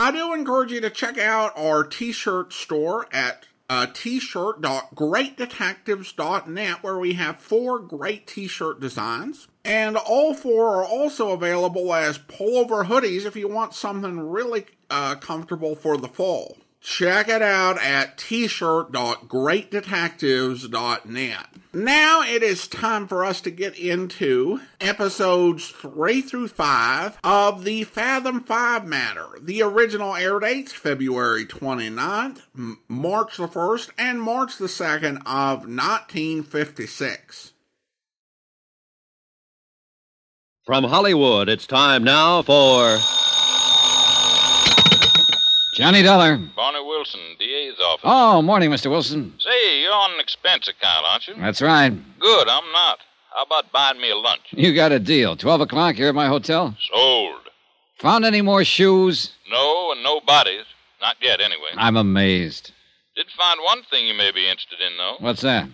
I do encourage you to check out our t-shirt store at uh, t-shirt.greatdetectives.net where we have four great t-shirt designs. And all four are also available as pullover hoodies if you want something really uh, comfortable for the fall. Check it out at t-shirt.greatdetectives.net. Now it is time for us to get into episodes 3 through 5 of the Fathom 5 matter. The original air dates February 29th, March the 1st, and March the 2nd of 1956. From Hollywood, it's time now for. Johnny Dollar. Barney Wilson, DA's office. Oh, morning, Mr. Wilson. Say, you're on an expense account, aren't you? That's right. Good, I'm not. How about buying me a lunch? You got a deal. 12 o'clock here at my hotel. Sold. Found any more shoes? No, and no bodies. Not yet, anyway. I'm amazed. Did find one thing you may be interested in, though. What's that?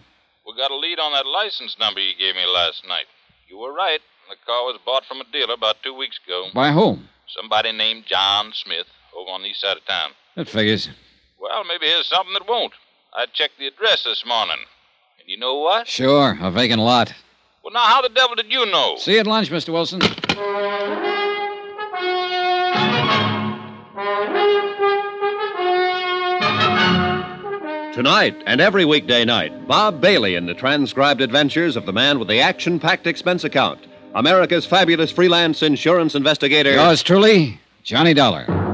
We got a lead on that license number you gave me last night. You were right. The car was bought from a dealer about two weeks ago. By whom? Somebody named John Smith over on the east side of town. That figures. Well, maybe here's something that won't. I checked the address this morning. And you know what? Sure, a vacant lot. Well, now, how the devil did you know? See you at lunch, Mr. Wilson. Tonight and every weekday night, Bob Bailey in the transcribed adventures of the man with the action packed expense account, America's fabulous freelance insurance investigator. Yours truly, Johnny Dollar.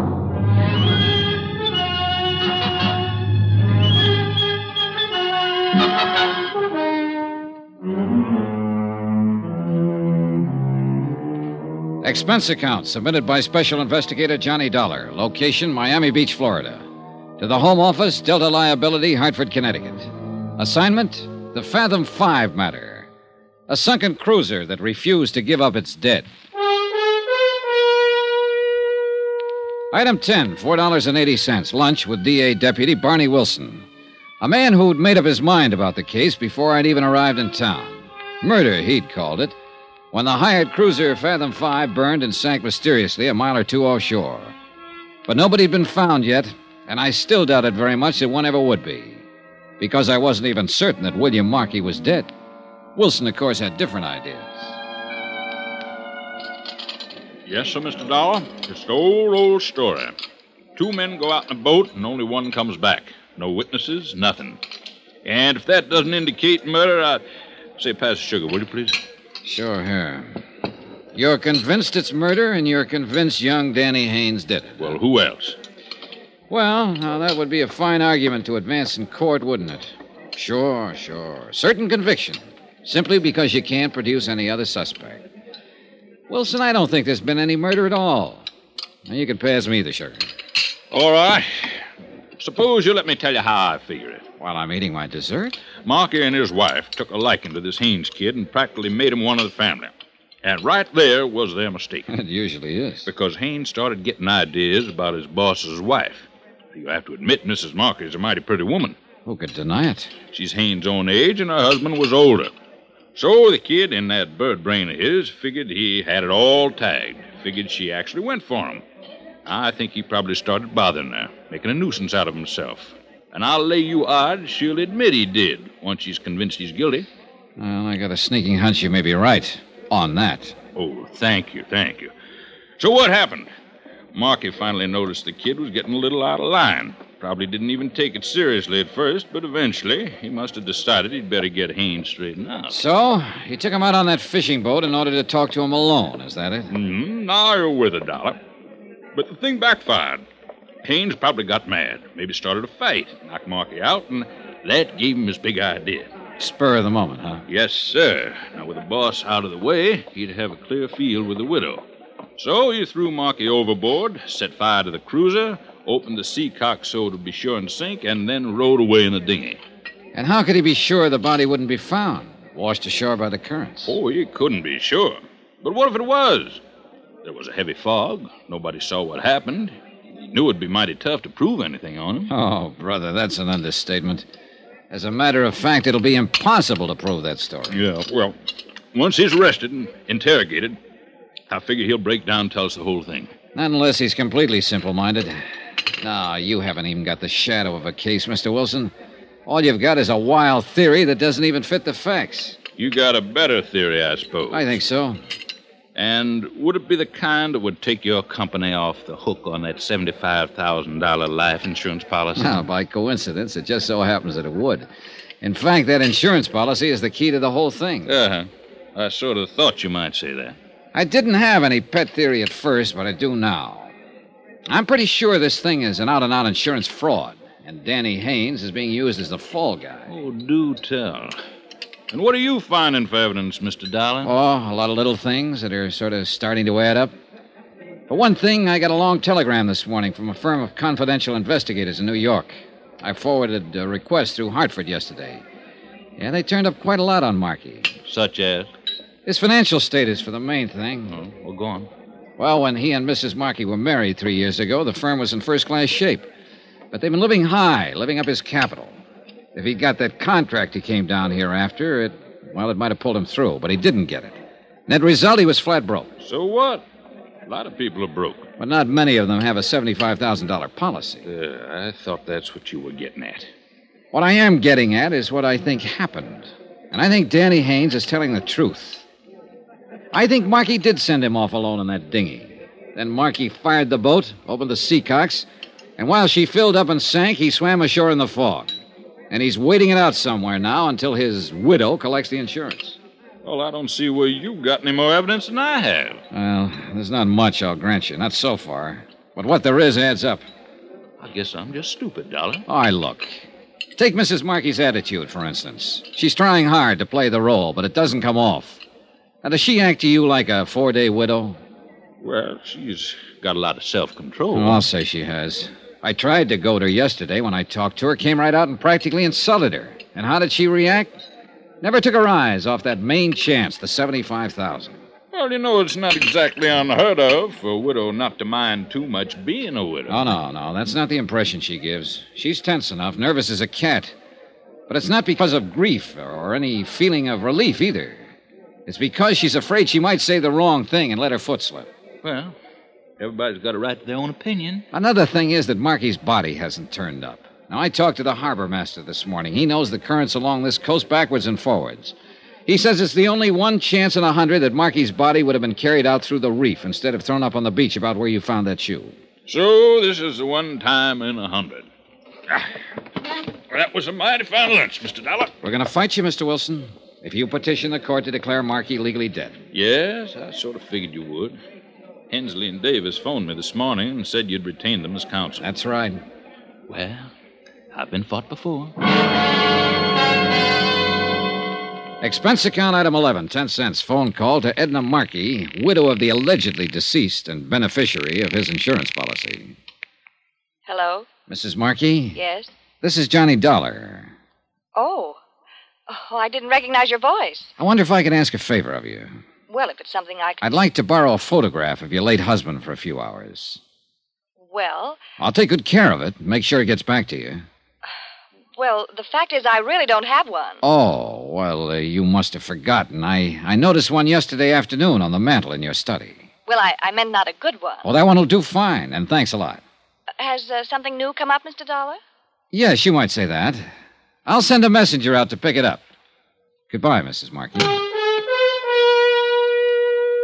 Expense account submitted by Special Investigator Johnny Dollar. Location Miami Beach, Florida. To the Home Office, Delta Liability, Hartford, Connecticut. Assignment The Fathom 5 matter. A sunken cruiser that refused to give up its dead. Item 10, $4.80. Lunch with DA Deputy Barney Wilson. A man who'd made up his mind about the case before I'd even arrived in town. Murder, he'd called it, when the hired cruiser Fathom 5 burned and sank mysteriously a mile or two offshore. But nobody'd been found yet, and I still doubted very much that one ever would be. Because I wasn't even certain that William Markey was dead. Wilson, of course, had different ideas. Yes, sir, Mr. Dollar. It's the old, old story. Two men go out in a boat, and only one comes back. No witnesses, nothing. And if that doesn't indicate murder, I'd say pass the sugar, will you, please? Sure, here. You're convinced it's murder, and you're convinced young Danny Haynes did it. Well, who else? Well, now that would be a fine argument to advance in court, wouldn't it? Sure, sure. Certain conviction. Simply because you can't produce any other suspect. Wilson, I don't think there's been any murder at all. Now, you can pass me the sugar. All right. Suppose you let me tell you how I figure it. While I'm eating my dessert? Markey and his wife took a liking to this Haynes kid and practically made him one of the family. And right there was their mistake. It usually is. Because Haynes started getting ideas about his boss's wife. You have to admit, Mrs. Markey's a mighty pretty woman. Who could deny it? She's Haynes' own age, and her husband was older. So the kid in that bird brain of his figured he had it all tagged. Figured she actually went for him. I think he probably started bothering her, making a nuisance out of himself. And I'll lay you odds she'll admit he did once she's convinced he's guilty. Well, I got a sneaking hunch you may be right on that. Oh, thank you, thank you. So what happened? Markey finally noticed the kid was getting a little out of line. Probably didn't even take it seriously at first, but eventually he must have decided he'd better get Haynes straightened out. So, he took him out on that fishing boat in order to talk to him alone, is that it? Mm-hmm. Now you're with a dollar. But the thing backfired. Haynes probably got mad, maybe started a fight, knocked Markey out, and that gave him his big idea. Spur of the moment, huh? Yes, sir. Now, with the boss out of the way, he'd have a clear field with the widow. So he threw Markey overboard, set fire to the cruiser, opened the seacock so to be sure and sink, and then rowed away in the dinghy. And how could he be sure the body wouldn't be found? Washed ashore by the currents. Oh, he couldn't be sure. But what if it was? There was a heavy fog. Nobody saw what happened. He knew it'd be mighty tough to prove anything on him. Oh, brother, that's an understatement. As a matter of fact, it'll be impossible to prove that story. Yeah, well, once he's arrested and interrogated, I figure he'll break down and tell us the whole thing. Not unless he's completely simple minded. No, you haven't even got the shadow of a case, Mr. Wilson. All you've got is a wild theory that doesn't even fit the facts. You got a better theory, I suppose. I think so. And would it be the kind that would take your company off the hook on that $75,000 life insurance policy? Now, by coincidence, it just so happens that it would. In fact, that insurance policy is the key to the whole thing. Uh huh. I sort of thought you might say that. I didn't have any pet theory at first, but I do now. I'm pretty sure this thing is an out and out insurance fraud, and Danny Haynes is being used as the fall guy. Oh, do tell. And what are you finding for evidence, Mr. Dollar? Oh, a lot of little things that are sort of starting to add up. For one thing, I got a long telegram this morning from a firm of confidential investigators in New York. I forwarded a request through Hartford yesterday. Yeah, they turned up quite a lot on Markey. Such as? His financial status for the main thing. Oh, well, go on. Well, when he and Mrs. Markey were married three years ago, the firm was in first class shape. But they've been living high, living up his capital. If he'd got that contract he came down here after, it, well, it might have pulled him through, but he didn't get it. Net result, he was flat broke. So what? A lot of people are broke. But not many of them have a $75,000 policy. Uh, I thought that's what you were getting at. What I am getting at is what I think happened. And I think Danny Haynes is telling the truth. I think Markey did send him off alone in that dinghy. Then Markey fired the boat, opened the seacocks, and while she filled up and sank, he swam ashore in the fog. And he's waiting it out somewhere now until his widow collects the insurance. Well, I don't see where you've got any more evidence than I have. Well, there's not much, I'll grant you. Not so far. But what there is adds up. I guess I'm just stupid, Dollar. All oh, right, look. Take Mrs. Markey's attitude, for instance. She's trying hard to play the role, but it doesn't come off. Now, does she act to you like a four day widow? Well, she's got a lot of self control. Oh, I'll say she has. I tried to goad her yesterday when I talked to her, came right out and practically insulted her. And how did she react? Never took her eyes off that main chance, the 75000 Well, you know, it's not exactly unheard of for a widow not to mind too much being a widow. Oh, no, no. That's not the impression she gives. She's tense enough, nervous as a cat. But it's not because of grief or any feeling of relief either. It's because she's afraid she might say the wrong thing and let her foot slip. Well, everybody's got a right to their own opinion. Another thing is that Markey's body hasn't turned up. Now, I talked to the harbor master this morning. He knows the currents along this coast backwards and forwards. He says it's the only one chance in a hundred that Markey's body would have been carried out through the reef instead of thrown up on the beach about where you found that shoe. So, this is the one time in a hundred. Ah, that was a mighty fine lunch, Mr. Dollar. We're going to fight you, Mr. Wilson, if you petition the court to declare Markey legally dead. Yes, I sort of figured you would. Hensley and Davis phoned me this morning and said you'd retained them as counsel. That's right. Well, I've been fought before. Expense account item 11, 10 cents. Phone call to Edna Markey, widow of the allegedly deceased and beneficiary of his insurance policy. Hello? Mrs. Markey? Yes? This is Johnny Dollar. Oh. Oh, I didn't recognize your voice. I wonder if I could ask a favor of you. Well, if it's something I can. I'd like to borrow a photograph of your late husband for a few hours. Well, I'll take good care of it, make sure it gets back to you. well, the fact is, I really don't have one. Oh, well, uh, you must have forgotten. I, I noticed one yesterday afternoon on the mantel in your study. Well, I, I meant not a good one. Well, that one will do fine, and thanks a lot. Has uh, something new come up, Mr. Dollar? Yes, you might say that. I'll send a messenger out to pick it up. Goodbye, Mrs. Markey.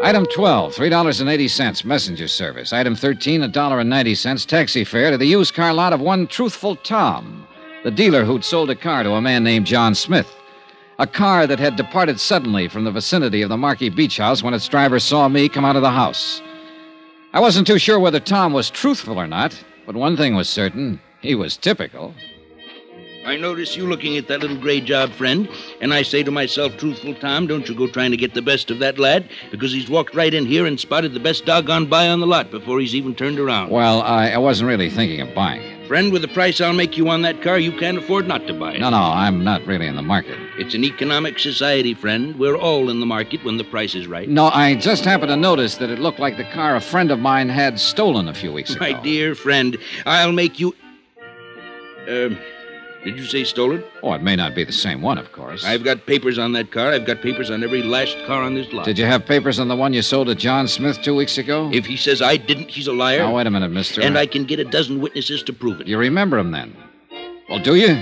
Item 12, $3.80 messenger service. Item 13, $1.90 taxi fare to the used car lot of one truthful Tom, the dealer who'd sold a car to a man named John Smith. A car that had departed suddenly from the vicinity of the Markey Beach House when its driver saw me come out of the house. I wasn't too sure whether Tom was truthful or not, but one thing was certain he was typical. I notice you looking at that little gray job, friend, and I say to myself, truthful Tom, don't you go trying to get the best of that lad, because he's walked right in here and spotted the best doggone buy on the lot before he's even turned around. Well, I, I wasn't really thinking of buying it. Friend, with the price I'll make you on that car, you can't afford not to buy it. No, no, I'm not really in the market. It's an economic society, friend. We're all in the market when the price is right. No, I just happened to notice that it looked like the car a friend of mine had stolen a few weeks ago. My dear friend, I'll make you. Uh, did you say stolen? Oh, it may not be the same one, of course. I've got papers on that car. I've got papers on every last car on this lot. Did you have papers on the one you sold to John Smith two weeks ago? If he says I didn't, he's a liar. Now, wait a minute, mister. And I can get a dozen witnesses to prove it. You remember him then? Well, do you?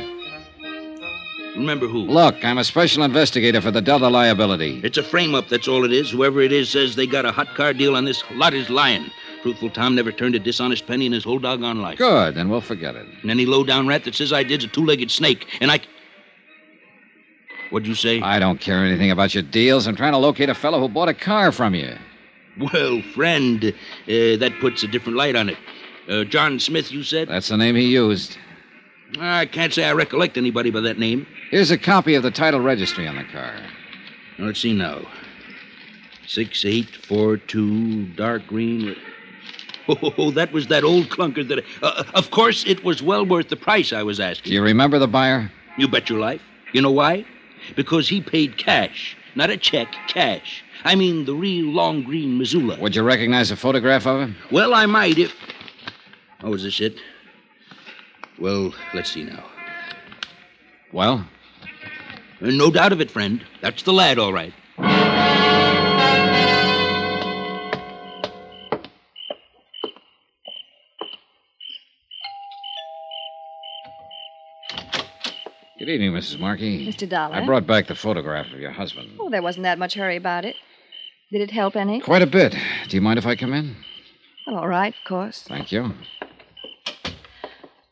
Remember who? Look, I'm a special investigator for the Delta liability. It's a frame up, that's all it is. Whoever it is says they got a hot car deal on this lot is lying. Truthful Tom never turned a dishonest penny in his whole doggone life. Good, then we'll forget it. And any low down rat that says I did's a two legged snake, and I. What'd you say? I don't care anything about your deals. I'm trying to locate a fellow who bought a car from you. Well, friend, uh, that puts a different light on it. Uh, John Smith, you said? That's the name he used. I can't say I recollect anybody by that name. Here's a copy of the title registry on the car. Let's see now. 6842, dark green. Oh, that was that old clunker that. Uh, of course, it was well worth the price I was Do asking. you remember the buyer? You bet your life. You know why? Because he paid cash, not a check, cash. I mean, the real long green Missoula. Would you recognize a photograph of him? Well, I might if. Oh, is this it? Well, let's see now. Well, Uh, No doubt of it, friend. That's the lad, all right. Good evening, Mrs. Markey. Mr. Dollar. I brought back the photograph of your husband. Oh, there wasn't that much hurry about it. Did it help any? Quite a bit. Do you mind if I come in? Well, all right, of course. Thank you.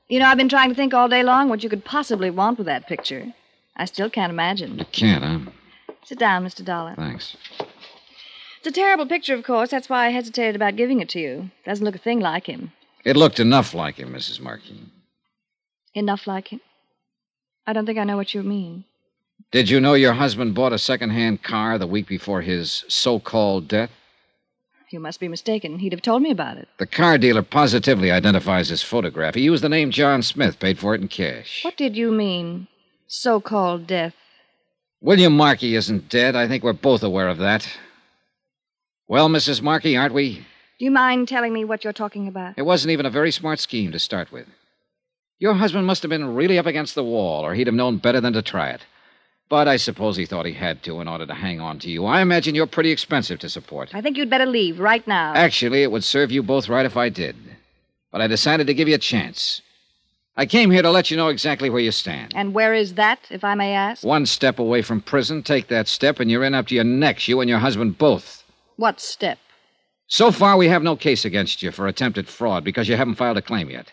You know, I've been trying to think all day long what you could possibly want with that picture. I still can't imagine. You can't, huh? Sit down, Mr. Dollar. Thanks. It's a terrible picture, of course. That's why I hesitated about giving it to you. Doesn't look a thing like him. It looked enough like him, Mrs. Markey. Enough like him. I don't think I know what you mean. Did you know your husband bought a second-hand car the week before his so-called death? You must be mistaken. He'd have told me about it. The car dealer positively identifies his photograph. He used the name John Smith, paid for it in cash. What did you mean? So called death. William Markey isn't dead. I think we're both aware of that. Well, Mrs. Markey, aren't we? Do you mind telling me what you're talking about? It wasn't even a very smart scheme to start with. Your husband must have been really up against the wall, or he'd have known better than to try it. But I suppose he thought he had to in order to hang on to you. I imagine you're pretty expensive to support. I think you'd better leave right now. Actually, it would serve you both right if I did. But I decided to give you a chance. I came here to let you know exactly where you stand. And where is that, if I may ask? One step away from prison, take that step, and you're in up to your necks, you and your husband both. What step? So far, we have no case against you for attempted fraud because you haven't filed a claim yet.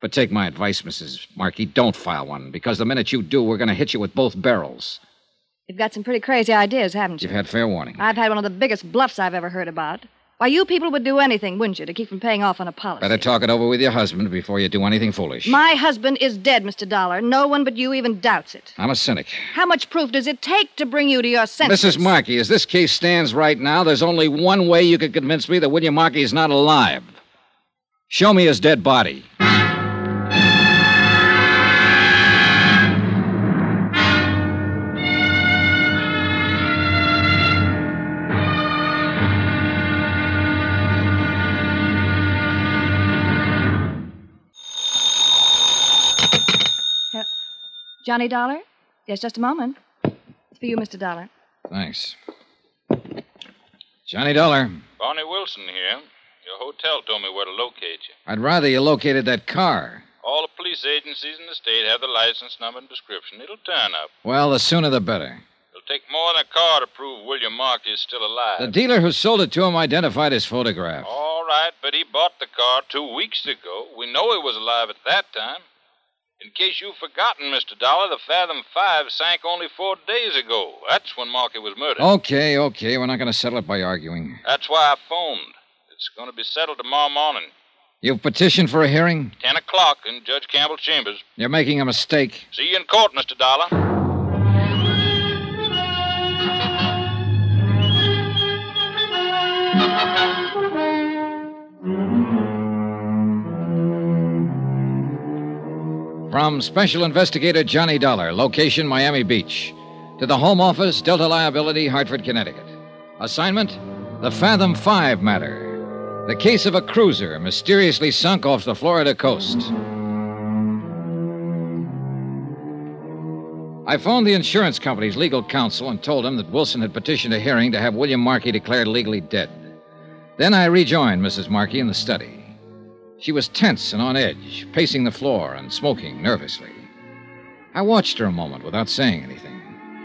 But take my advice, Mrs. Markey, don't file one, because the minute you do, we're going to hit you with both barrels. You've got some pretty crazy ideas, haven't you? You've had fair warning. I've had one of the biggest bluffs I've ever heard about. Why, you people would do anything, wouldn't you, to keep from paying off on a policy? Better talk it over with your husband before you do anything foolish. My husband is dead, Mr. Dollar. No one but you even doubts it. I'm a cynic. How much proof does it take to bring you to your senses? Mrs. Markey, as this case stands right now, there's only one way you could convince me that William Markey is not alive. Show me his dead body. Johnny Dollar? Yes, just a moment. It's for you, Mr. Dollar. Thanks. Johnny Dollar, Barney Wilson here. Your hotel told me where to locate you. I'd rather you located that car. All the police agencies in the state have the license number and description. It'll turn up. Well, the sooner the better. It'll take more than a car to prove William Markey is still alive. The dealer who sold it to him identified his photograph. All right, but he bought the car two weeks ago. We know he was alive at that time. In case you've forgotten, Mr. Dollar, the Fathom 5 sank only four days ago. That's when Markey was murdered. Okay, okay. We're not going to settle it by arguing. That's why I phoned. It's going to be settled tomorrow morning. You've petitioned for a hearing? Ten o'clock in Judge Campbell's chambers. You're making a mistake. See you in court, Mr. Dollar. From Special Investigator Johnny Dollar, location Miami Beach, to the Home Office, Delta Liability, Hartford, Connecticut. Assignment The Fathom 5 Matter. The case of a cruiser mysteriously sunk off the Florida coast. I phoned the insurance company's legal counsel and told him that Wilson had petitioned a hearing to have William Markey declared legally dead. Then I rejoined Mrs. Markey in the study. She was tense and on edge, pacing the floor and smoking nervously. I watched her a moment without saying anything,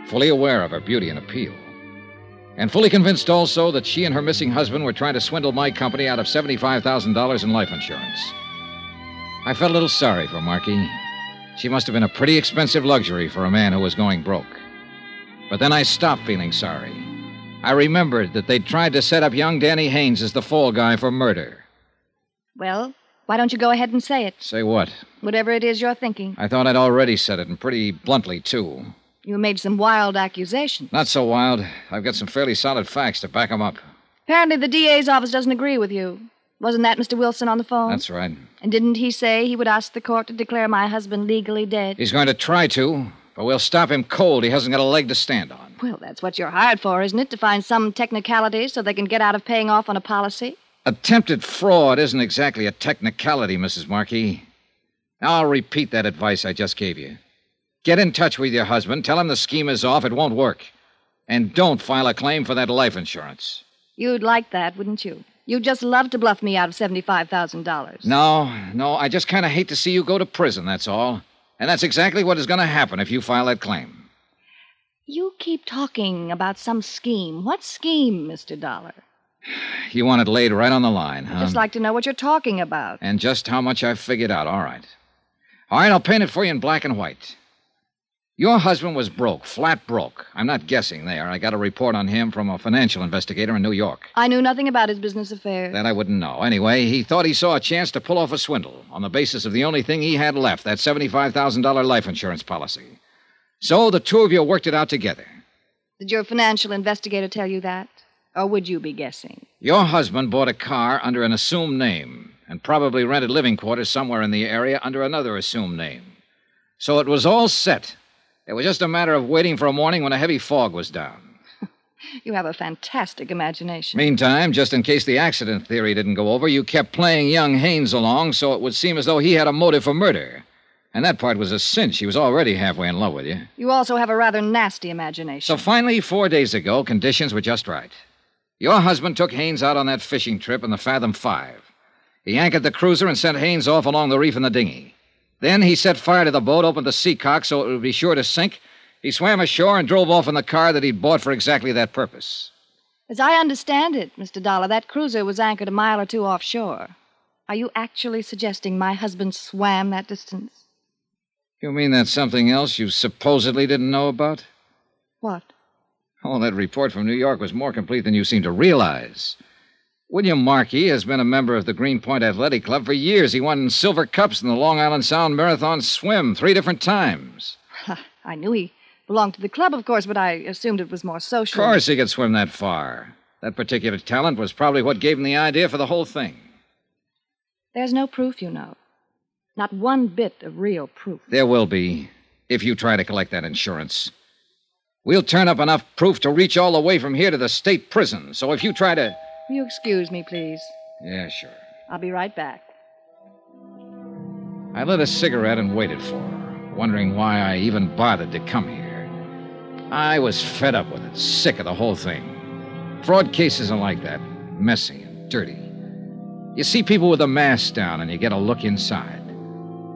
fully aware of her beauty and appeal, and fully convinced also that she and her missing husband were trying to swindle my company out of $75,000 in life insurance. I felt a little sorry for Markey. She must have been a pretty expensive luxury for a man who was going broke. But then I stopped feeling sorry. I remembered that they'd tried to set up young Danny Haynes as the fall guy for murder. Well, why don't you go ahead and say it? Say what? Whatever it is you're thinking. I thought I'd already said it, and pretty bluntly, too. You made some wild accusations. Not so wild. I've got some fairly solid facts to back 'em up. Apparently, the DA's office doesn't agree with you. Wasn't that Mr. Wilson on the phone? That's right. And didn't he say he would ask the court to declare my husband legally dead? He's going to try to, but we'll stop him cold. He hasn't got a leg to stand on. Well, that's what you're hired for, isn't it? To find some technicality so they can get out of paying off on a policy? Attempted fraud isn't exactly a technicality, Mrs. Markey. Now, I'll repeat that advice I just gave you. Get in touch with your husband, tell him the scheme is off, it won't work. And don't file a claim for that life insurance. You'd like that, wouldn't you? You'd just love to bluff me out of $75,000. No, no, I just kind of hate to see you go to prison, that's all. And that's exactly what is going to happen if you file that claim. You keep talking about some scheme. What scheme, Mr. Dollar? You want it laid right on the line, huh? I'd just like to know what you're talking about. And just how much I've figured out. All right. All right, I'll paint it for you in black and white. Your husband was broke, flat broke. I'm not guessing there. I got a report on him from a financial investigator in New York. I knew nothing about his business affairs. That I wouldn't know. Anyway, he thought he saw a chance to pull off a swindle on the basis of the only thing he had left that $75,000 life insurance policy. So the two of you worked it out together. Did your financial investigator tell you that? Or would you be guessing? Your husband bought a car under an assumed name and probably rented living quarters somewhere in the area under another assumed name. So it was all set. It was just a matter of waiting for a morning when a heavy fog was down. You have a fantastic imagination. Meantime, just in case the accident theory didn't go over, you kept playing young Haynes along so it would seem as though he had a motive for murder. And that part was a cinch. He was already halfway in love with you. You also have a rather nasty imagination. So finally, four days ago, conditions were just right. Your husband took Haynes out on that fishing trip in the Fathom Five. He anchored the cruiser and sent Haynes off along the reef in the dinghy. Then he set fire to the boat, opened the sea seacock so it would be sure to sink. He swam ashore and drove off in the car that he'd bought for exactly that purpose. As I understand it, Mr. Dollar, that cruiser was anchored a mile or two offshore. Are you actually suggesting my husband swam that distance? You mean that's something else you supposedly didn't know about? What? Oh, that report from New York was more complete than you seem to realize. William Markey has been a member of the Greenpoint Athletic Club for years. He won silver cups in the Long Island Sound Marathon swim three different times. I knew he belonged to the club, of course, but I assumed it was more social. Of course he could swim that far. That particular talent was probably what gave him the idea for the whole thing. There's no proof, you know. Not one bit of real proof. There will be, if you try to collect that insurance. We'll turn up enough proof to reach all the way from here to the state prison. So if you try to. Will you excuse me, please? Yeah, sure. I'll be right back. I lit a cigarette and waited for her, wondering why I even bothered to come here. I was fed up with it, sick of the whole thing. Fraud cases are like that messy and dirty. You see people with a mask down and you get a look inside.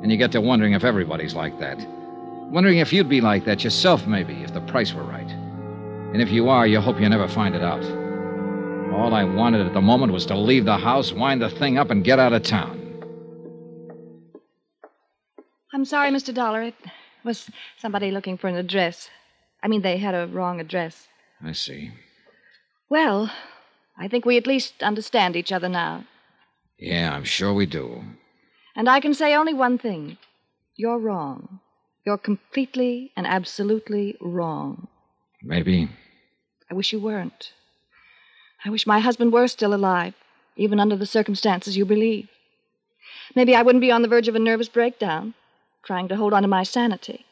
And you get to wondering if everybody's like that. Wondering if you'd be like that yourself, maybe, if the price were right. And if you are, you hope you never find it out. All I wanted at the moment was to leave the house, wind the thing up, and get out of town. I'm sorry, Mr. Dollar. It was somebody looking for an address. I mean, they had a wrong address. I see. Well, I think we at least understand each other now. Yeah, I'm sure we do. And I can say only one thing you're wrong. You're completely and absolutely wrong. Maybe. I wish you weren't. I wish my husband were still alive, even under the circumstances you believe. Maybe I wouldn't be on the verge of a nervous breakdown, trying to hold on to my sanity.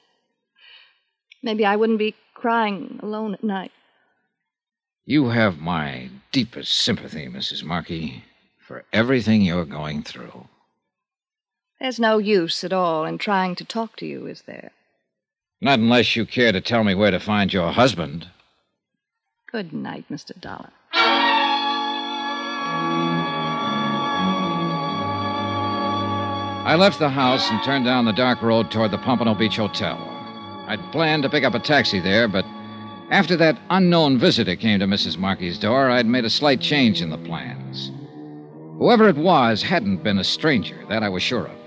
Maybe I wouldn't be crying alone at night. You have my deepest sympathy, Mrs. Markey, for everything you're going through. There's no use at all in trying to talk to you, is there? Not unless you care to tell me where to find your husband. Good night, Mr. Dollar. I left the house and turned down the dark road toward the Pompano Beach Hotel. I'd planned to pick up a taxi there, but after that unknown visitor came to Mrs. Markey's door, I'd made a slight change in the plans. Whoever it was hadn't been a stranger, that I was sure of.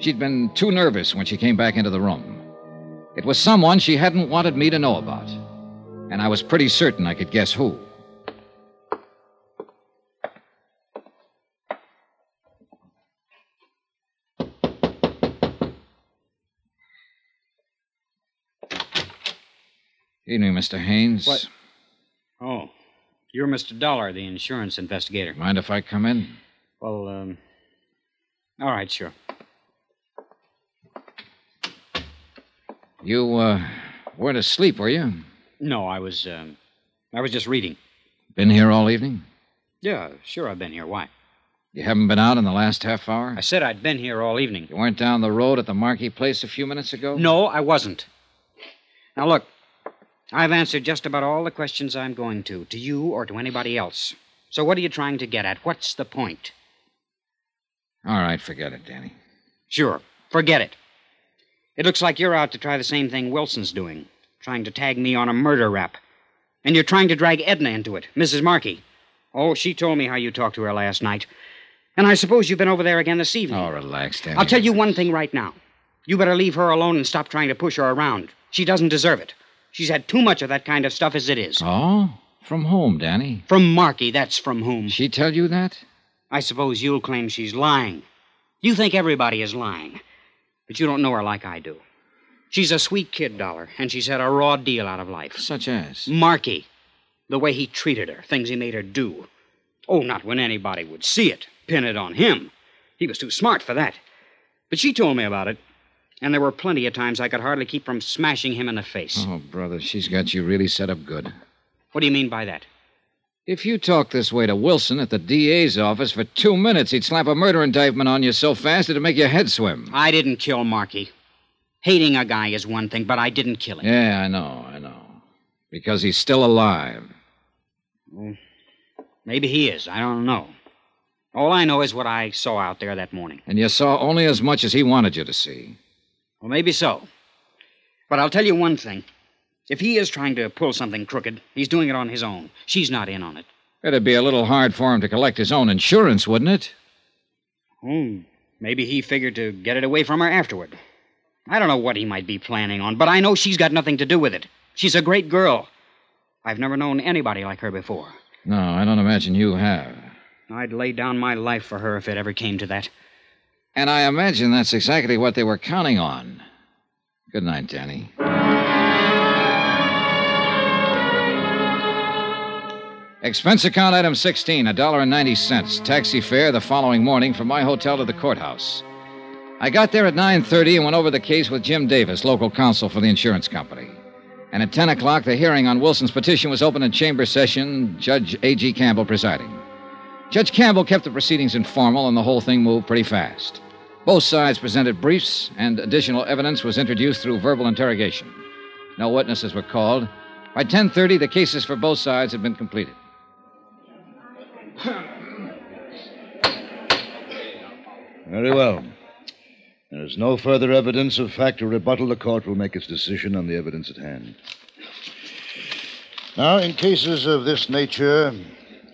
She'd been too nervous when she came back into the room. It was someone she hadn't wanted me to know about, and I was pretty certain I could guess who. Evening, Mr. Haynes. What? Oh, you're Mr. Dollar, the insurance investigator. Mind if I come in? Well, um, all right, sure. You, uh, weren't asleep, were you? No, I was, um, I was just reading. Been here all evening? Yeah, sure, I've been here. Why? You haven't been out in the last half hour? I said I'd been here all evening. You weren't down the road at the Markey place a few minutes ago? No, I wasn't. Now, look, I've answered just about all the questions I'm going to, to you or to anybody else. So what are you trying to get at? What's the point? All right, forget it, Danny. Sure, forget it. It looks like you're out to try the same thing Wilson's doing, trying to tag me on a murder rap. And you're trying to drag Edna into it, Mrs. Markey. Oh, she told me how you talked to her last night. And I suppose you've been over there again this evening. Oh, relax, Danny. I'll tell you one thing right now. You better leave her alone and stop trying to push her around. She doesn't deserve it. She's had too much of that kind of stuff as it is. Oh? From whom, Danny? From Markey, that's from whom. She tell you that? I suppose you'll claim she's lying. You think everybody is lying, but you don't know her like I do. She's a sweet kid, Dollar, and she's had a raw deal out of life. Such as? Markey. The way he treated her, things he made her do. Oh, not when anybody would see it, pin it on him. He was too smart for that. But she told me about it, and there were plenty of times I could hardly keep from smashing him in the face. Oh, brother, she's got you really set up good. What do you mean by that? If you talk this way to Wilson at the DA's office for two minutes, he'd slap a murder indictment on you so fast it'd make your head swim. I didn't kill Markey. Hating a guy is one thing, but I didn't kill him. Yeah, I know, I know. Because he's still alive. Well, Maybe he is. I don't know. All I know is what I saw out there that morning. And you saw only as much as he wanted you to see. Well, maybe so. But I'll tell you one thing. If he is trying to pull something crooked, he's doing it on his own. She's not in on it. It'd be a little hard for him to collect his own insurance, wouldn't it? Hmm. Maybe he figured to get it away from her afterward. I don't know what he might be planning on, but I know she's got nothing to do with it. She's a great girl. I've never known anybody like her before. No, I don't imagine you have. I'd lay down my life for her if it ever came to that. And I imagine that's exactly what they were counting on. Good night, Danny. Expense account item 16, $1.90. Taxi fare the following morning from my hotel to the courthouse. I got there at 9.30 and went over the case with Jim Davis, local counsel for the insurance company. And at 10 o'clock, the hearing on Wilson's petition was opened in chamber session, Judge A.G. Campbell presiding. Judge Campbell kept the proceedings informal, and the whole thing moved pretty fast. Both sides presented briefs, and additional evidence was introduced through verbal interrogation. No witnesses were called. By 10:30, the cases for both sides had been completed. Very well. There is no further evidence of fact or rebuttal. The court will make its decision on the evidence at hand. Now, in cases of this nature,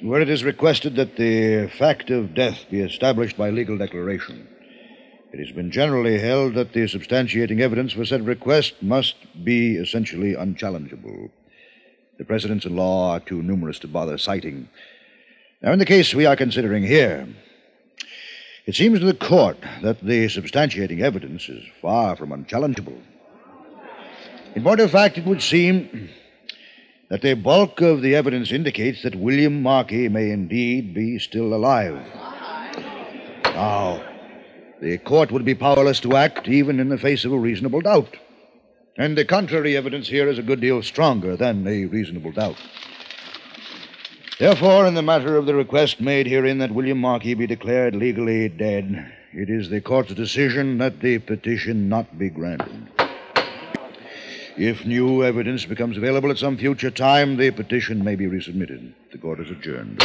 where it is requested that the fact of death be established by legal declaration, it has been generally held that the substantiating evidence for said request must be essentially unchallengeable. The precedents in law are too numerous to bother citing. Now, in the case we are considering here, It seems to the court that the substantiating evidence is far from unchallengeable. In point of fact, it would seem that the bulk of the evidence indicates that William Markey may indeed be still alive. Now, the court would be powerless to act even in the face of a reasonable doubt. And the contrary evidence here is a good deal stronger than a reasonable doubt. Therefore, in the matter of the request made herein that William Markey be declared legally dead, it is the court's decision that the petition not be granted. If new evidence becomes available at some future time, the petition may be resubmitted. The court is adjourned.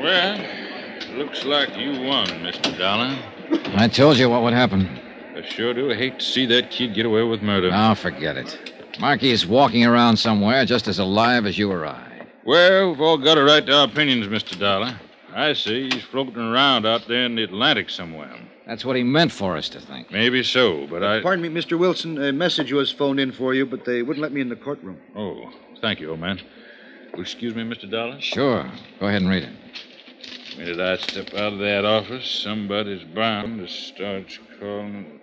Well, looks like you won, Mr. Dollar. I told you what would happen. I sure do hate to see that kid get away with murder. Now, forget it. Markey is walking around somewhere just as alive as you or I. Well, we've all got a right to our opinions, Mr. Dollar. I see he's floating around out there in the Atlantic somewhere. That's what he meant for us to think. Maybe so, but I. Pardon me, Mr. Wilson. A message was phoned in for you, but they wouldn't let me in the courtroom. Oh, thank you, old man. Will excuse me, Mr. Dollar? Sure. Go ahead and read it. The Minute I step out of that office, somebody's bound to start calling.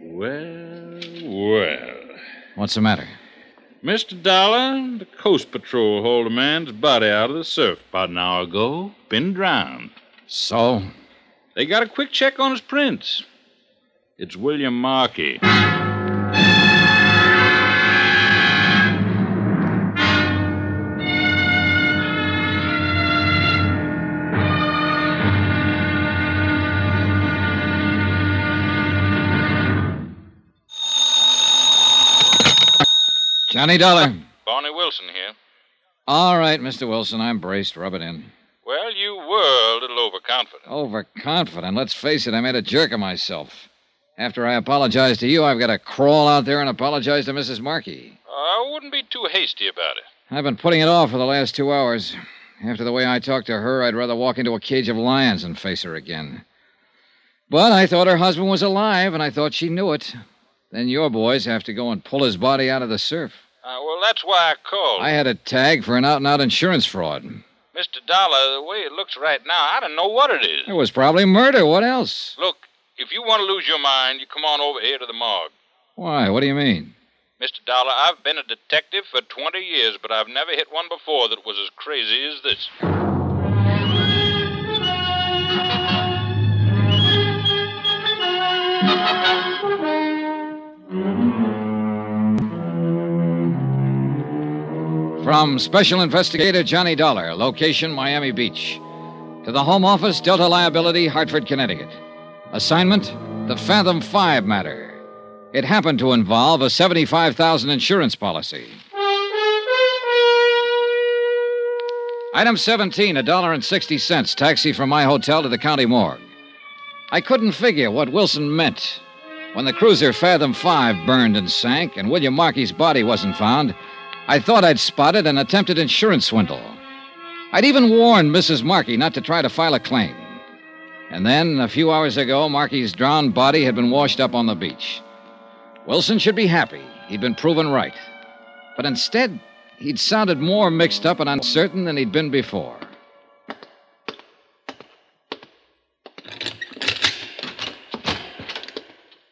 Well, well. What's the matter? Mr. Dollar, the Coast Patrol hauled a man's body out of the surf about an hour ago. Been drowned. So? They got a quick check on his prints. It's William Markey. Johnny Dollar. Barney Wilson here. All right, Mr. Wilson, I'm braced. Rub it in. Well, you were a little overconfident. Overconfident. Let's face it, I made a jerk of myself. After I apologize to you, I've got to crawl out there and apologize to Mrs. Markey. I wouldn't be too hasty about it. I've been putting it off for the last two hours. After the way I talked to her, I'd rather walk into a cage of lions than face her again. But I thought her husband was alive, and I thought she knew it. Then your boys have to go and pull his body out of the surf. Uh, well, that's why I called. I had a tag for an out and out insurance fraud. Mr. Dollar, the way it looks right now, I don't know what it is. It was probably murder. What else? Look, if you want to lose your mind, you come on over here to the morgue. Why? What do you mean? Mr. Dollar, I've been a detective for 20 years, but I've never hit one before that was as crazy as this. From Special Investigator Johnny Dollar, location Miami Beach. To the Home Office, Delta Liability, Hartford, Connecticut. Assignment The Fathom 5 matter. It happened to involve a 75,000 insurance policy. Item 17, a dollar and 60 cents, taxi from my hotel to the county morgue. I couldn't figure what Wilson meant. When the cruiser Fathom 5 burned and sank and William Markey's body wasn't found, I thought I'd spotted an attempted insurance swindle. I'd even warned Mrs. Markey not to try to file a claim. And then, a few hours ago, Markey's drowned body had been washed up on the beach. Wilson should be happy. He'd been proven right. But instead, he'd sounded more mixed up and uncertain than he'd been before.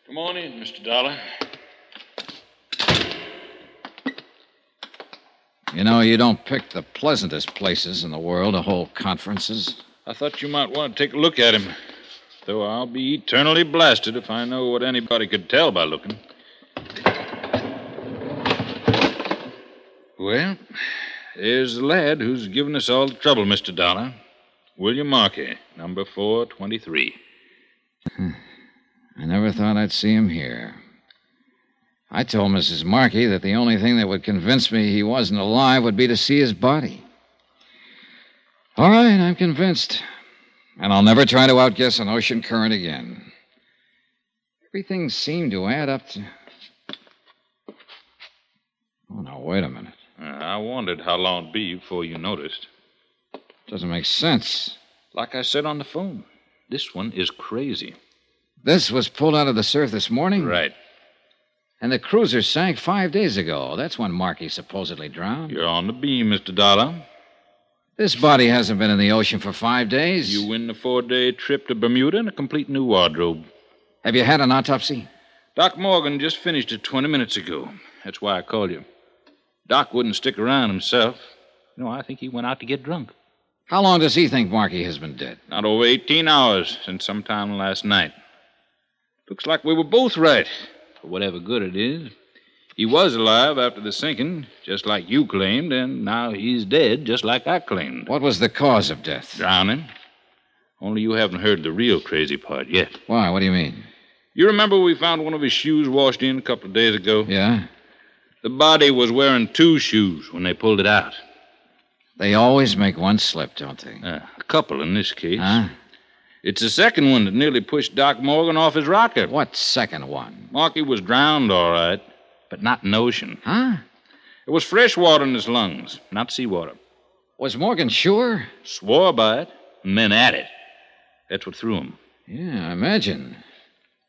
Come on in, Mr. Dollar. You know, you don't pick the pleasantest places in the world to hold conferences. I thought you might want to take a look at him. Though I'll be eternally blasted if I know what anybody could tell by looking. Well, there's the lad who's given us all the trouble, Mr. Dollar. William Markey, number 423. Hmm. I never thought I'd see him here. I told Mrs. Markey that the only thing that would convince me he wasn't alive would be to see his body. All right, I'm convinced. And I'll never try to outguess an ocean current again. Everything seemed to add up to. Oh, now, wait a minute. Uh, I wondered how long it'd be before you noticed. Doesn't make sense. Like I said on the phone, this one is crazy. This was pulled out of the surf this morning? Right. And the cruiser sank five days ago. That's when Markey supposedly drowned. You're on the beam, Mr. Dollar. This body hasn't been in the ocean for five days. You win the four day trip to Bermuda and a complete new wardrobe. Have you had an autopsy? Doc Morgan just finished it 20 minutes ago. That's why I called you. Doc wouldn't stick around himself. No, I think he went out to get drunk. How long does he think Markey has been dead? Not over 18 hours since sometime last night. Looks like we were both right, for whatever good it is. He was alive after the sinking, just like you claimed, and now he's dead, just like I claimed. What was the cause of death? Drowning. Only you haven't heard the real crazy part yet. Why? What do you mean? You remember we found one of his shoes washed in a couple of days ago? Yeah? The body was wearing two shoes when they pulled it out. They always make one slip, don't they? Uh, a couple in this case. Huh? It's the second one that nearly pushed Doc Morgan off his rocket. What second one? Markey was drowned, all right, but not in the ocean. Huh? It was fresh water in his lungs, not seawater. Was Morgan sure? Swore by it, and then at it. That's what threw him. Yeah, I imagine.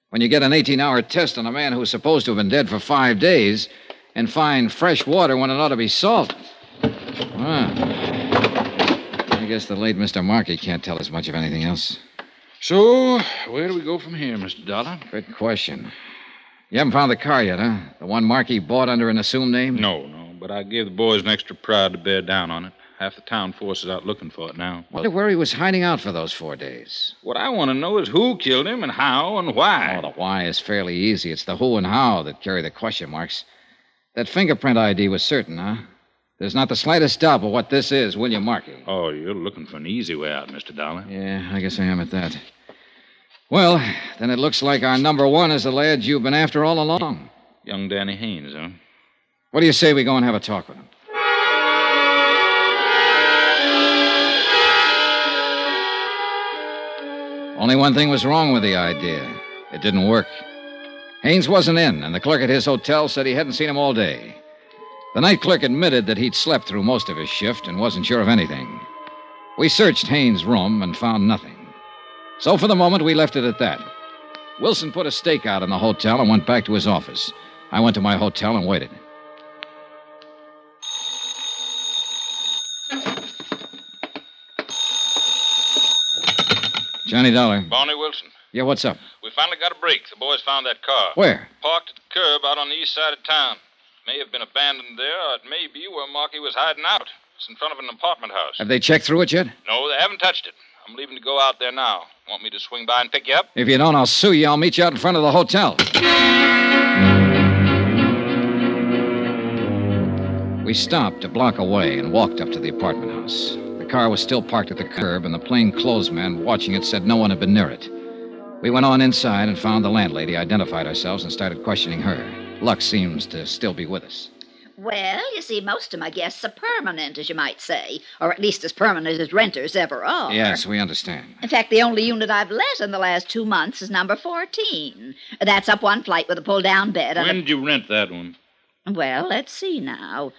When you get an 18 hour test on a man who's supposed to have been dead for five days and find fresh water when it ought to be salt. Well, I guess the late Mr. Markey can't tell us much of anything else. So, where do we go from here, Mr. Dollar? Good question. You haven't found the car yet, huh? The one Markey bought under an assumed name? No, no, but I gave the boys an extra pride to bear down on it. Half the town force is out looking for it now. Wonder where he was hiding out for those four days. What I want to know is who killed him and how and why. Oh, the why is fairly easy. It's the who and how that carry the question marks. That fingerprint ID was certain, huh? There's not the slightest doubt but what this is William Markey. Oh, you're looking for an easy way out, Mr. Dollar. Yeah, I guess I am at that. Well, then it looks like our number one is the lad you've been after all along. Young Danny Haynes, huh? What do you say we go and have a talk with him? Only one thing was wrong with the idea. It didn't work. Haynes wasn't in, and the clerk at his hotel said he hadn't seen him all day. The night clerk admitted that he'd slept through most of his shift and wasn't sure of anything. We searched Haynes' room and found nothing. So for the moment, we left it at that. Wilson put a stake out in the hotel and went back to his office. I went to my hotel and waited. Johnny Dollar. Barney Wilson. Yeah, what's up? We finally got a break. The boys found that car. Where? Parked at the curb out on the east side of town. May have been abandoned there, or it may be where Markey was hiding out. It's in front of an apartment house. Have they checked through it yet? No, they haven't touched it. I'm leaving to go out there now. Want me to swing by and pick you up? If you don't, I'll sue you. I'll meet you out in front of the hotel. We stopped a block away and walked up to the apartment house. The car was still parked at the curb, and the plain clothes man watching it said no one had been near it. We went on inside and found the landlady, identified ourselves, and started questioning her. Luck seems to still be with us. Well, you see, most of my guests are permanent, as you might say, or at least as permanent as renters ever are. Yes, we understand. In fact, the only unit I've let in the last two months is number 14. That's up one flight with a pull down bed. and a- When did you rent that one? Well, let's see now.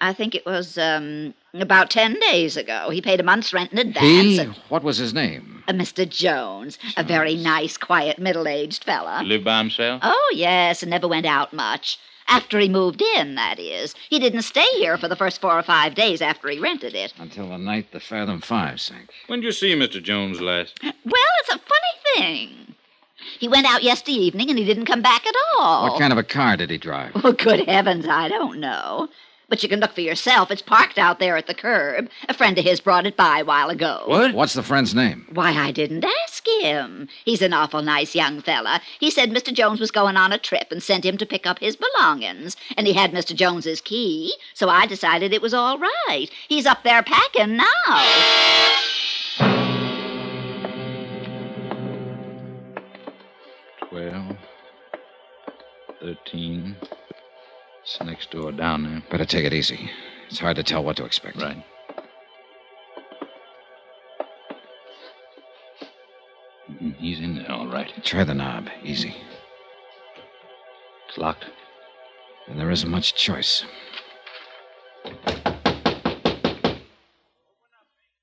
I think it was um, about 10 days ago. He paid a month's rent in advance. He? and- What was his name? uh, Mr. Jones, a very nice, quiet, middle aged fella. He lived by himself? Oh, yes, and never went out much. After he moved in, that is. He didn't stay here for the first four or five days after he rented it. Until the night the Fathom 5 sank. When did you see Mr. Jones last? Well, it's a funny thing. He went out yesterday evening and he didn't come back at all. What kind of a car did he drive? Oh, good heavens, I don't know. But you can look for yourself. It's parked out there at the curb. A friend of his brought it by a while ago. What? What's the friend's name? Why, I didn't ask him. He's an awful nice young fella. He said Mr. Jones was going on a trip and sent him to pick up his belongings. And he had Mr. Jones's key, so I decided it was all right. He's up there packing now. Twelve. Thirteen. It's next door down there. Better take it easy. It's hard to tell what to expect. Right. Mm, He's in there, all right. Try the knob. Easy. It's locked. And there isn't much choice.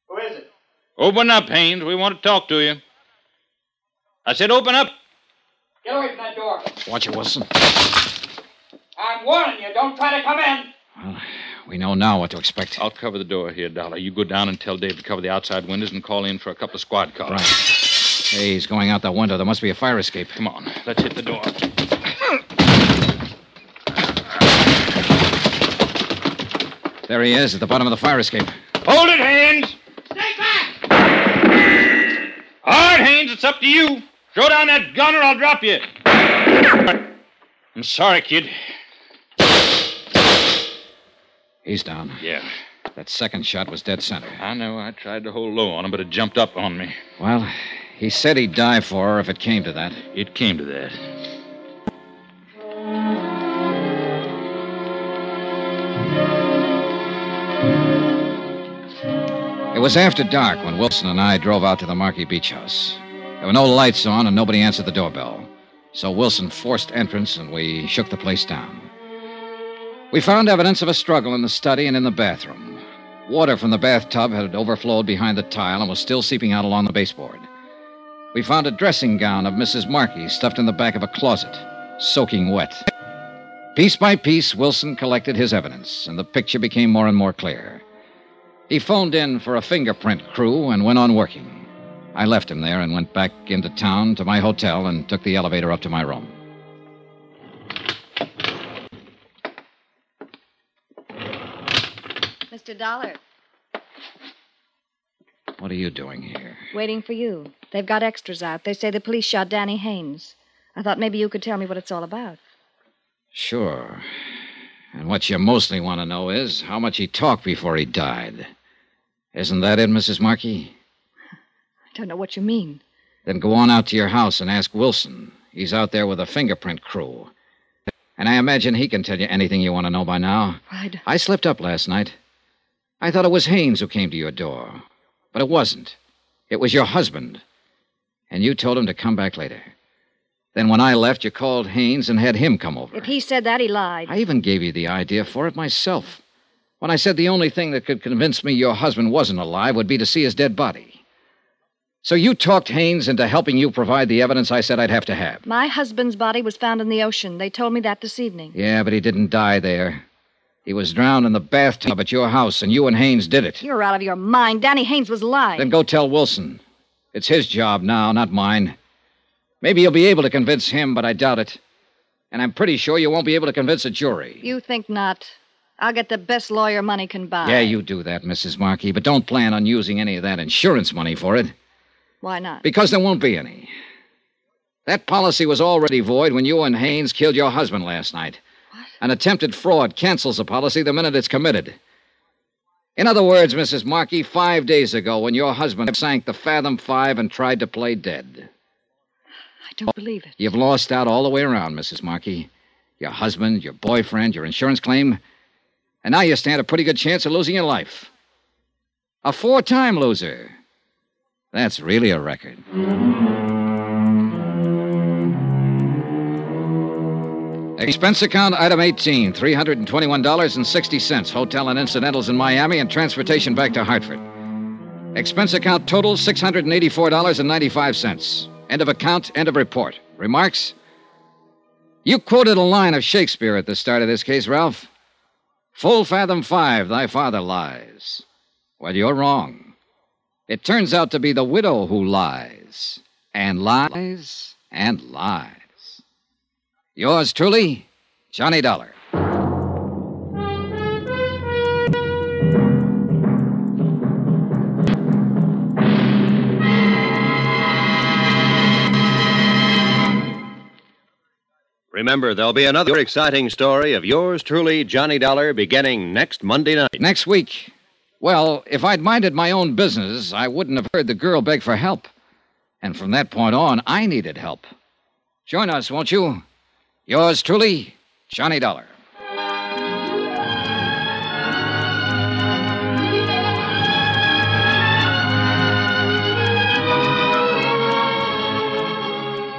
Who is it? Open up, Haynes. We want to talk to you. I said open up. Get away from that door. Watch it, Wilson. I'm warning you. Don't try to come in. Well, We know now what to expect. I'll cover the door here, Dollar. You go down and tell Dave to cover the outside windows and call in for a couple of squad cars. Right. Hey, he's going out the window. There must be a fire escape. Come on, let's hit the door. There he is at the bottom of the fire escape. Hold it, Haynes! Stay back! All right, Haynes, it's up to you. Throw down that gun or I'll drop you. I'm sorry, kid. He's down. Yeah, That second shot was dead center. I know. I tried to hold low on him, but it jumped up on me. Well, he said he'd die for her if it came to that. It came to that. It was after dark when Wilson and I drove out to the Markey Beach House. There were no lights on and nobody answered the doorbell. So Wilson forced entrance and we shook the place down. We found evidence of a struggle in the study and in the bathroom. Water from the bathtub had overflowed behind the tile and was still seeping out along the baseboard. We found a dressing gown of Mrs. Markey stuffed in the back of a closet, soaking wet. Piece by piece, Wilson collected his evidence, and the picture became more and more clear. He phoned in for a fingerprint crew and went on working. I left him there and went back into town to my hotel and took the elevator up to my room. Mr. Dollar, What are you doing here? waiting for you. They've got extras out. They say the police shot Danny Haynes. I thought maybe you could tell me what it's all about. Sure. And what you mostly want to know is how much he talked before he died. Isn't that it, Mrs. Markey? I don't know what you mean. Then go on out to your house and ask Wilson. He's out there with a fingerprint crew. And I imagine he can tell you anything you want to know by now. I'd... I slipped up last night. I thought it was Haynes who came to your door. But it wasn't. It was your husband. And you told him to come back later. Then when I left, you called Haynes and had him come over. If he said that, he lied. I even gave you the idea for it myself. When I said the only thing that could convince me your husband wasn't alive would be to see his dead body. So you talked Haynes into helping you provide the evidence I said I'd have to have. My husband's body was found in the ocean. They told me that this evening. Yeah, but he didn't die there. He was drowned in the bathtub at your house, and you and Haynes did it. You're out of your mind. Danny Haynes was lying. Then go tell Wilson. It's his job now, not mine. Maybe you'll be able to convince him, but I doubt it. And I'm pretty sure you won't be able to convince a jury. You think not. I'll get the best lawyer money can buy. Yeah, you do that, Mrs. Markey, but don't plan on using any of that insurance money for it. Why not? Because there won't be any. That policy was already void when you and Haynes killed your husband last night. An attempted fraud cancels a policy the minute it's committed. In other words, Mrs. Markey, five days ago, when your husband sank the Fathom Five and tried to play dead, I don't believe it. you've lost out all the way around, Mrs. Markey. Your husband, your boyfriend, your insurance claim, and now you stand a pretty good chance of losing your life. A four time loser. That's really a record. Expense account item 18, $321.60. Hotel and incidentals in Miami and transportation back to Hartford. Expense account total $684.95. End of account, end of report. Remarks? You quoted a line of Shakespeare at the start of this case, Ralph. Full fathom five, thy father lies. Well, you're wrong. It turns out to be the widow who lies, and lies, and lies. Yours truly, Johnny Dollar. Remember, there'll be another exciting story of yours truly, Johnny Dollar, beginning next Monday night. Next week. Well, if I'd minded my own business, I wouldn't have heard the girl beg for help. And from that point on, I needed help. Join us, won't you? Yours truly, Johnny Dollar.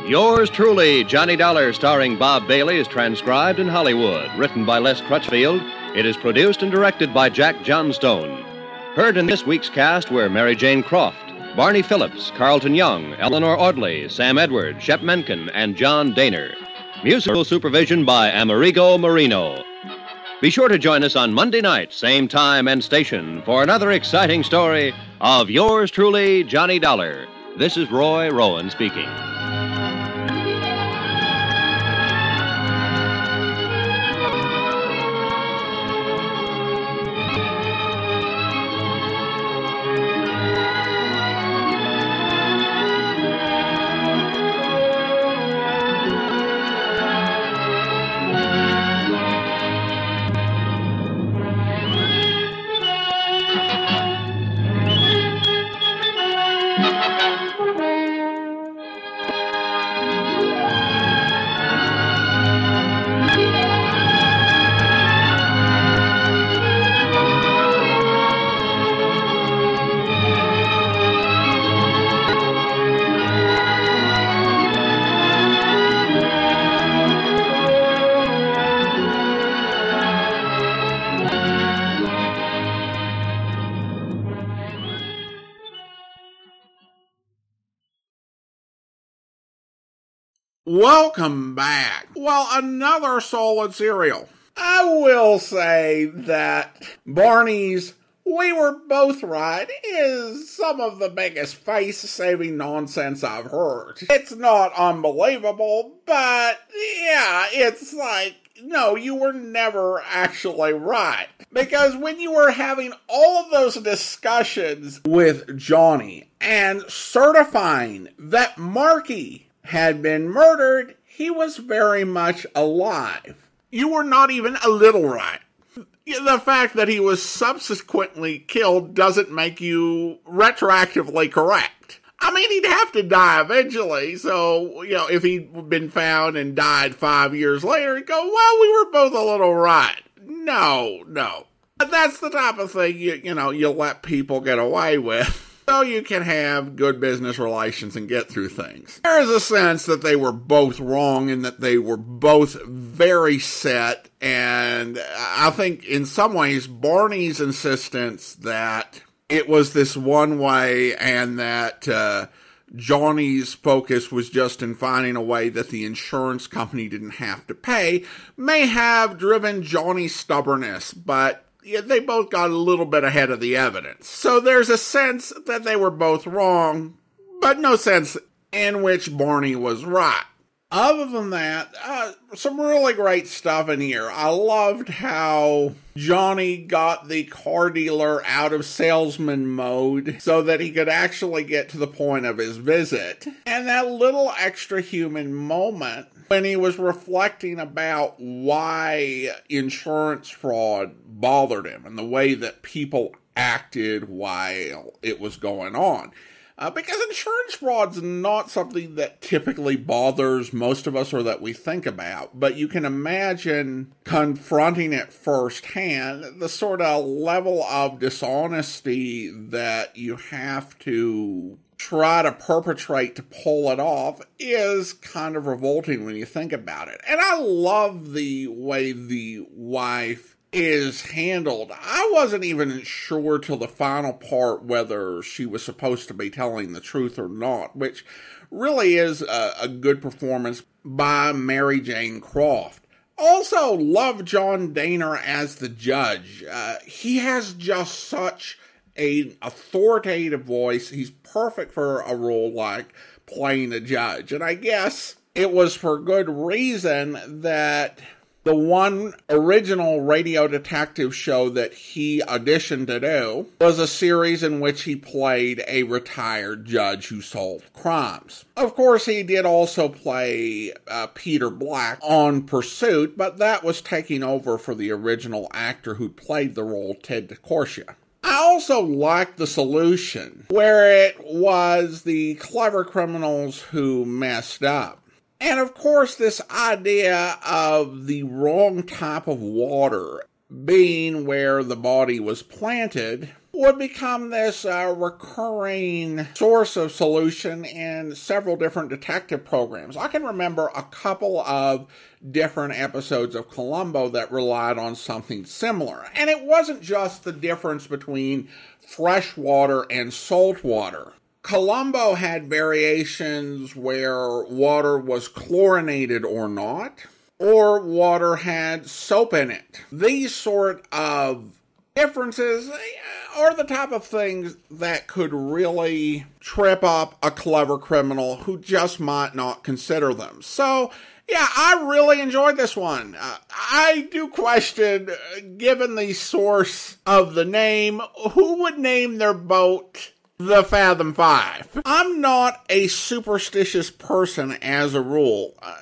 Yours truly, Johnny Dollar, starring Bob Bailey, is transcribed in Hollywood. Written by Les Crutchfield, it is produced and directed by Jack Johnstone. Heard in this week's cast were Mary Jane Croft, Barney Phillips, Carlton Young, Eleanor Audley, Sam Edwards, Shep Menken, and John Dehner. Musical supervision by Amerigo Marino. Be sure to join us on Monday night, same time and station, for another exciting story of yours truly, Johnny Dollar. This is Roy Rowan speaking. Welcome back. Well, another solid cereal. I will say that Barney's We Were Both Right is some of the biggest face saving nonsense I've heard. It's not unbelievable, but yeah, it's like, no, you were never actually right. Because when you were having all of those discussions with Johnny and certifying that Markey had been murdered, he was very much alive. You were not even a little right. The fact that he was subsequently killed doesn't make you retroactively correct. I mean, he'd have to die eventually, so, you know, if he'd been found and died five years later, he'd go, well, we were both a little right. No, no. That's the type of thing you, you know, you let people get away with so you can have good business relations and get through things. There is a sense that they were both wrong and that they were both very set. And I think in some ways, Barney's insistence that it was this one way and that, uh, Johnny's focus was just in finding a way that the insurance company didn't have to pay may have driven Johnny's stubbornness, but they both got a little bit ahead of the evidence. So there's a sense that they were both wrong, but no sense in which Barney was right. Other than that, uh, some really great stuff in here. I loved how Johnny got the car dealer out of salesman mode so that he could actually get to the point of his visit. And that little extra human moment when he was reflecting about why insurance fraud bothered him and the way that people acted while it was going on. Uh, because insurance fraud's not something that typically bothers most of us or that we think about, but you can imagine confronting it firsthand, the sort of level of dishonesty that you have to try to perpetrate to pull it off is kind of revolting when you think about it. And I love the way the wife is handled. I wasn't even sure till the final part whether she was supposed to be telling the truth or not, which really is a, a good performance by Mary Jane Croft. Also, love John Dehner as the judge. Uh, he has just such an authoritative voice. He's perfect for a role like playing a judge. And I guess it was for good reason that the one original radio detective show that he auditioned to do was a series in which he played a retired judge who solved crimes. Of course, he did also play uh, Peter Black on Pursuit, but that was taking over for the original actor who played the role, Ted DeCorsia. I also liked the solution, where it was the clever criminals who messed up. And of course, this idea of the wrong type of water being where the body was planted would become this uh, recurring source of solution in several different detective programs. I can remember a couple of different episodes of Columbo that relied on something similar. And it wasn't just the difference between fresh water and salt water. Columbo had variations where water was chlorinated or not, or water had soap in it. These sort of differences are the type of things that could really trip up a clever criminal who just might not consider them. So, yeah, I really enjoyed this one. Uh, I do question, uh, given the source of the name, who would name their boat the Fathom Five? I'm not a superstitious person as a rule. Uh,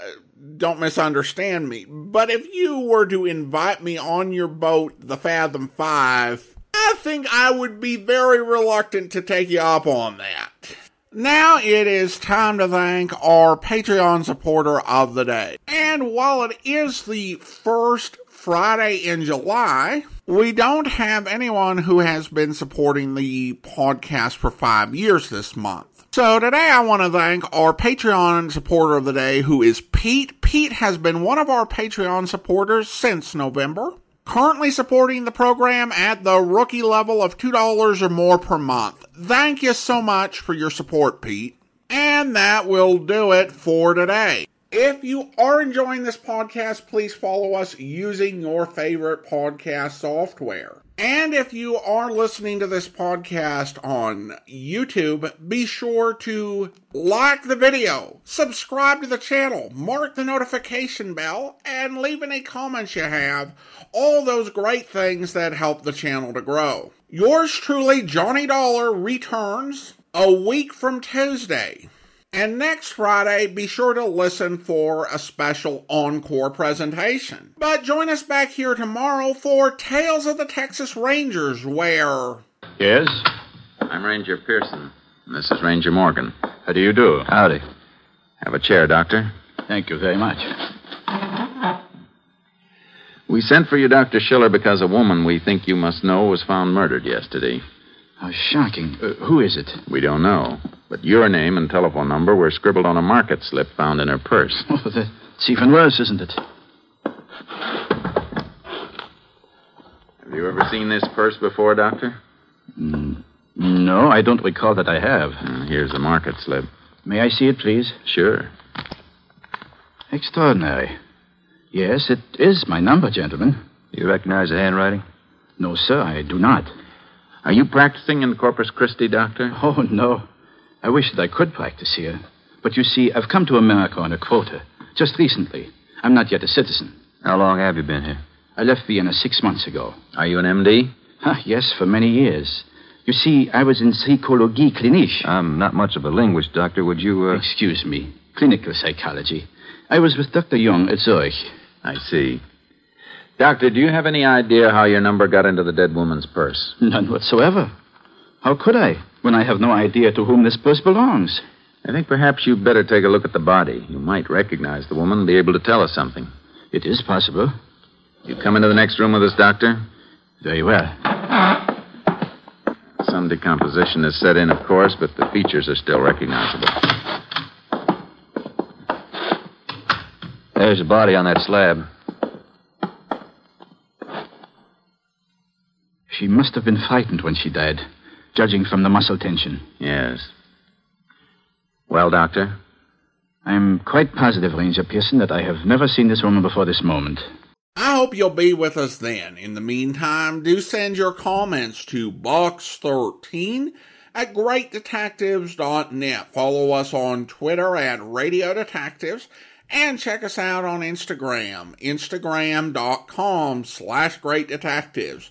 don't misunderstand me. But if you were to invite me on your boat, the Fathom 5, I think I would be very reluctant to take you up on that. Now it is time to thank our Patreon supporter of the day. And while it is the first Friday in July, we don't have anyone who has been supporting the podcast for five years this month. So today I want to thank our Patreon supporter of the day, who is Pete. Pete has been one of our Patreon supporters since November, currently supporting the program at the rookie level of $2 or more per month. Thank you so much for your support, Pete. And that will do it for today. If you are enjoying this podcast, please follow us using your favorite podcast software. And if you are listening to this podcast on YouTube, be sure to like the video, subscribe to the channel, mark the notification bell, and leave any comments you have. All those great things that help the channel to grow. Yours truly, Johnny Dollar, returns a week from Tuesday. And next Friday, be sure to listen for a special encore presentation. But join us back here tomorrow for Tales of the Texas Rangers, where. Yes? I'm Ranger Pearson. This is Ranger Morgan. How do you do? Howdy. Have a chair, Doctor. Thank you very much. We sent for you, Dr. Schiller, because a woman we think you must know was found murdered yesterday. How shocking. Uh, who is it? We don't know. But your name and telephone number were scribbled on a market slip found in her purse. Oh, that's even worse, isn't it? Have you ever seen this purse before, Doctor? Mm, no, I don't recall that I have. Uh, here's the market slip. May I see it, please? Sure. Extraordinary. Yes, it is my number, gentlemen. Do You recognize the handwriting? No, sir, I do not. Are you practicing in Corpus Christi, Doctor? Oh, no. I wish that I could practice here. But you see, I've come to America on a quota. Just recently. I'm not yet a citizen. How long have you been here? I left Vienna six months ago. Are you an MD? Ah, yes, for many years. You see, I was in psychologie clinique. I'm not much of a linguist, Doctor. Would you, uh... Excuse me. Clinical psychology. I was with Dr. Jung at Zurich. I see. Doctor, do you have any idea how your number got into the dead woman's purse? None whatsoever. How could I, when I have no idea to whom this purse belongs? I think perhaps you'd better take a look at the body. You might recognize the woman and be able to tell us something. It is possible. You come into the next room with us, Doctor? Very well. Some decomposition has set in, of course, but the features are still recognizable. There's a body on that slab. She must have been frightened when she died, judging from the muscle tension. Yes. Well, Doctor? I'm quite positive, Ranger Pearson, that I have never seen this woman before this moment. I hope you'll be with us then. In the meantime, do send your comments to Box13 at greatdetectives.net. Follow us on Twitter at Radio Detectives and check us out on Instagram, instagram.com slash great detectives.